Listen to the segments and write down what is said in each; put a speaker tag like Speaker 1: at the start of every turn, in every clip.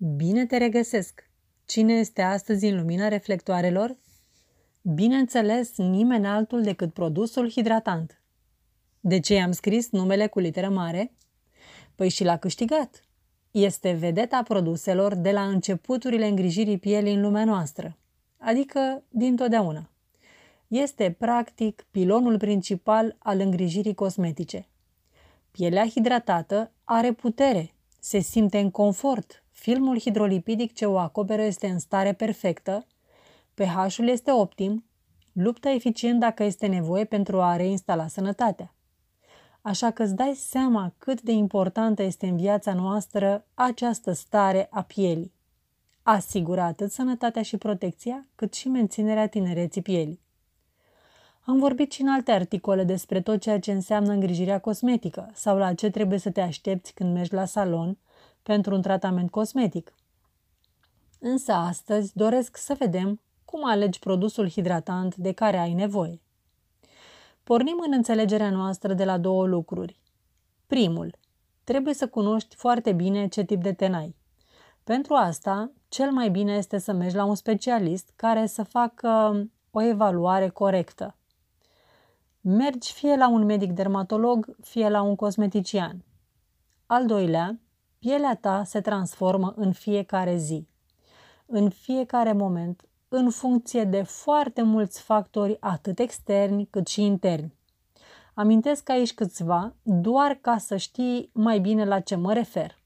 Speaker 1: Bine te regăsesc! Cine este astăzi în lumina reflectoarelor? Bineînțeles, nimeni altul decât produsul hidratant. De ce i-am scris numele cu literă mare? Păi și l-a câștigat. Este vedeta produselor de la începuturile îngrijirii pielii în lumea noastră, adică dintotdeauna. Este, practic, pilonul principal al îngrijirii cosmetice. Pielea hidratată are putere, se simte în confort, filmul hidrolipidic ce o acoperă este în stare perfectă, pH-ul este optim, luptă eficient dacă este nevoie pentru a reinstala sănătatea. Așa că îți dai seama cât de importantă este în viața noastră această stare a pielii. Asigură atât sănătatea și protecția, cât și menținerea tinereții pielii. Am vorbit și în alte articole despre tot ceea ce înseamnă îngrijirea cosmetică sau la ce trebuie să te aștepți când mergi la salon pentru un tratament cosmetic. Însă astăzi doresc să vedem cum alegi produsul hidratant de care ai nevoie. Pornim în înțelegerea noastră de la două lucruri. Primul, trebuie să cunoști foarte bine ce tip de ten ai. Pentru asta, cel mai bine este să mergi la un specialist care să facă o evaluare corectă. Mergi fie la un medic dermatolog, fie la un cosmetician. Al doilea, pielea ta se transformă în fiecare zi, în fiecare moment, în funcție de foarte mulți factori, atât externi cât și interni. Amintesc aici câțiva, doar ca să știi mai bine la ce mă refer.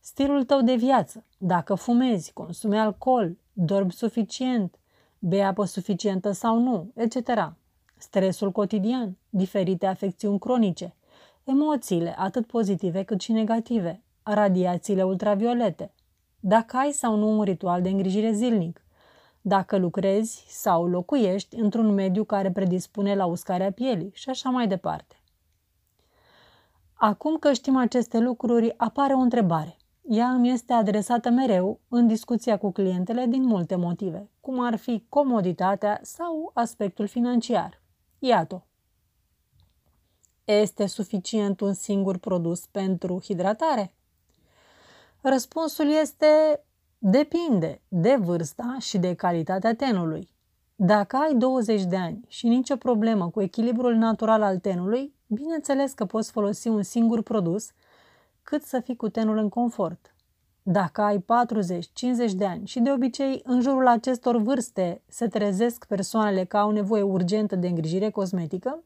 Speaker 1: Stilul tău de viață, dacă fumezi, consumi alcool, dormi suficient, bei apă suficientă sau nu, etc. Stresul cotidian, diferite afecțiuni cronice, emoțiile, atât pozitive cât și negative, radiațiile ultraviolete, dacă ai sau nu un ritual de îngrijire zilnic, dacă lucrezi sau locuiești într-un mediu care predispune la uscarea pielii și așa mai departe. Acum că știm aceste lucruri, apare o întrebare. Ea îmi este adresată mereu în discuția cu clientele din multe motive, cum ar fi comoditatea sau aspectul financiar. Iată. Este suficient un singur produs pentru hidratare? Răspunsul este depinde de vârsta și de calitatea tenului. Dacă ai 20 de ani și nicio problemă cu echilibrul natural al tenului, bineînțeles că poți folosi un singur produs cât să fii cu tenul în confort. Dacă ai 40-50 de ani și de obicei în jurul acestor vârste se trezesc persoanele că au nevoie urgentă de îngrijire cosmetică,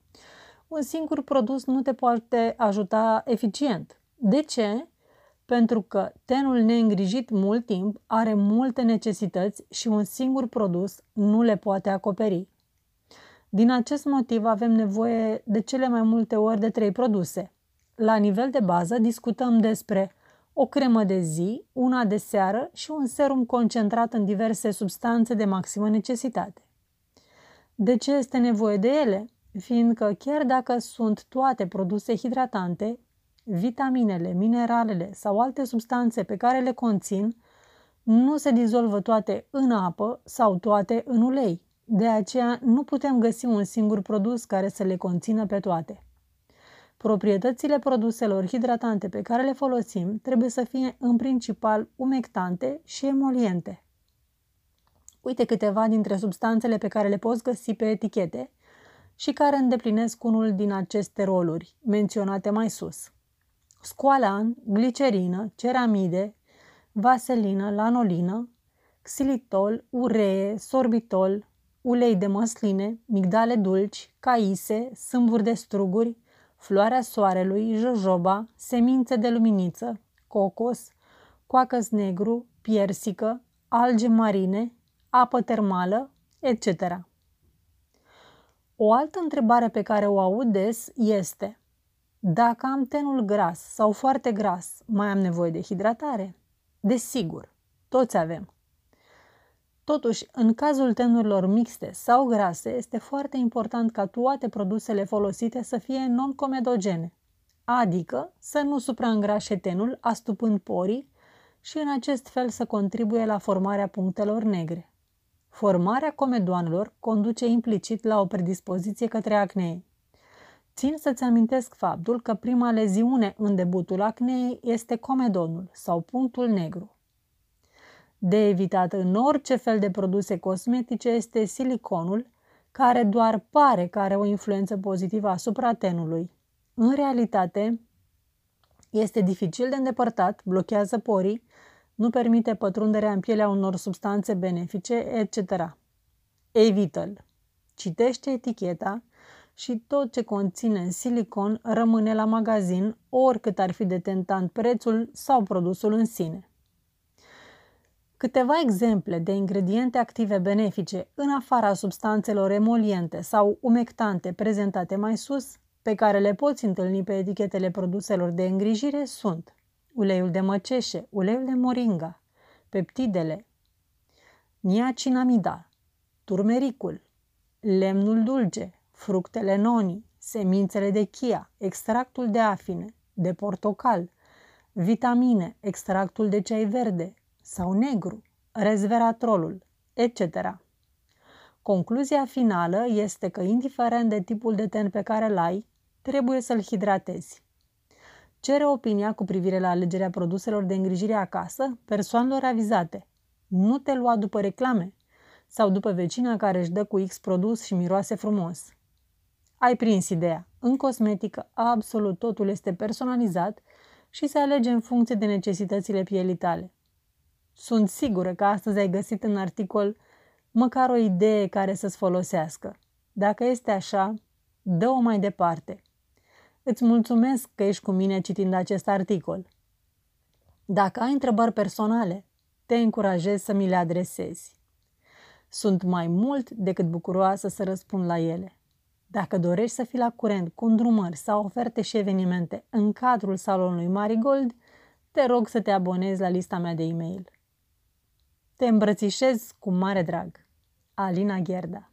Speaker 1: un singur produs nu te poate ajuta eficient. De ce? Pentru că tenul neîngrijit mult timp are multe necesități și un singur produs nu le poate acoperi. Din acest motiv avem nevoie de cele mai multe ori de trei produse. La nivel de bază discutăm despre o cremă de zi, una de seară și un serum concentrat în diverse substanțe de maximă necesitate. De ce este nevoie de ele? Fiindcă chiar dacă sunt toate produse hidratante, vitaminele, mineralele sau alte substanțe pe care le conțin nu se dizolvă toate în apă sau toate în ulei. De aceea nu putem găsi un singur produs care să le conțină pe toate. Proprietățile produselor hidratante pe care le folosim trebuie să fie în principal umectante și emoliente. Uite câteva dintre substanțele pe care le poți găsi pe etichete și care îndeplinesc unul din aceste roluri menționate mai sus scoalan, glicerină, ceramide, vaselină, lanolină, xilitol, uree, sorbitol, ulei de măsline, migdale dulci, caise, sâmburi de struguri, floarea soarelui, jojoba, semințe de luminiță, cocos, coacăs negru, piersică, alge marine, apă termală, etc. O altă întrebare pe care o aud des este – dacă am tenul gras sau foarte gras, mai am nevoie de hidratare? Desigur, toți avem. Totuși, în cazul tenurilor mixte sau grase, este foarte important ca toate produsele folosite să fie non-comedogene, adică să nu supraîngrașe tenul astupând porii și în acest fel să contribuie la formarea punctelor negre. Formarea comedoanelor conduce implicit la o predispoziție către acnee. Țin să-ți amintesc faptul că prima leziune în debutul acneei este comedonul sau punctul negru. De evitat în orice fel de produse cosmetice este siliconul, care doar pare că are o influență pozitivă asupra tenului. În realitate, este dificil de îndepărtat, blochează porii, nu permite pătrunderea în pielea unor substanțe benefice, etc. Evită-l. Citește eticheta și tot ce conține silicon rămâne la magazin, oricât ar fi de tentant prețul sau produsul în sine. Câteva exemple de ingrediente active benefice în afara substanțelor emoliente sau umectante prezentate mai sus, pe care le poți întâlni pe etichetele produselor de îngrijire sunt uleiul de măceșe, uleiul de moringa, peptidele, niacinamida, turmericul, lemnul dulce, fructele noni, semințele de chia, extractul de afine, de portocal, vitamine, extractul de ceai verde sau negru, resveratrolul, etc. Concluzia finală este că, indiferent de tipul de ten pe care îl ai, trebuie să-l hidratezi. Cere opinia cu privire la alegerea produselor de îngrijire acasă persoanelor avizate. Nu te lua după reclame sau după vecina care își dă cu X produs și miroase frumos. Ai prins ideea. În cosmetică, absolut totul este personalizat și se alege în funcție de necesitățile pielii tale. Sunt sigură că astăzi ai găsit în articol măcar o idee care să-ți folosească. Dacă este așa, dă-o mai departe. Îți mulțumesc că ești cu mine citind acest articol. Dacă ai întrebări personale, te încurajez să mi le adresezi. Sunt mai mult decât bucuroasă să răspund la ele. Dacă dorești să fii la curent cu îndrumări sau oferte și evenimente în cadrul salonului Marigold, te rog să te abonezi la lista mea de e-mail. Te îmbrățișez cu mare drag. Alina Gherda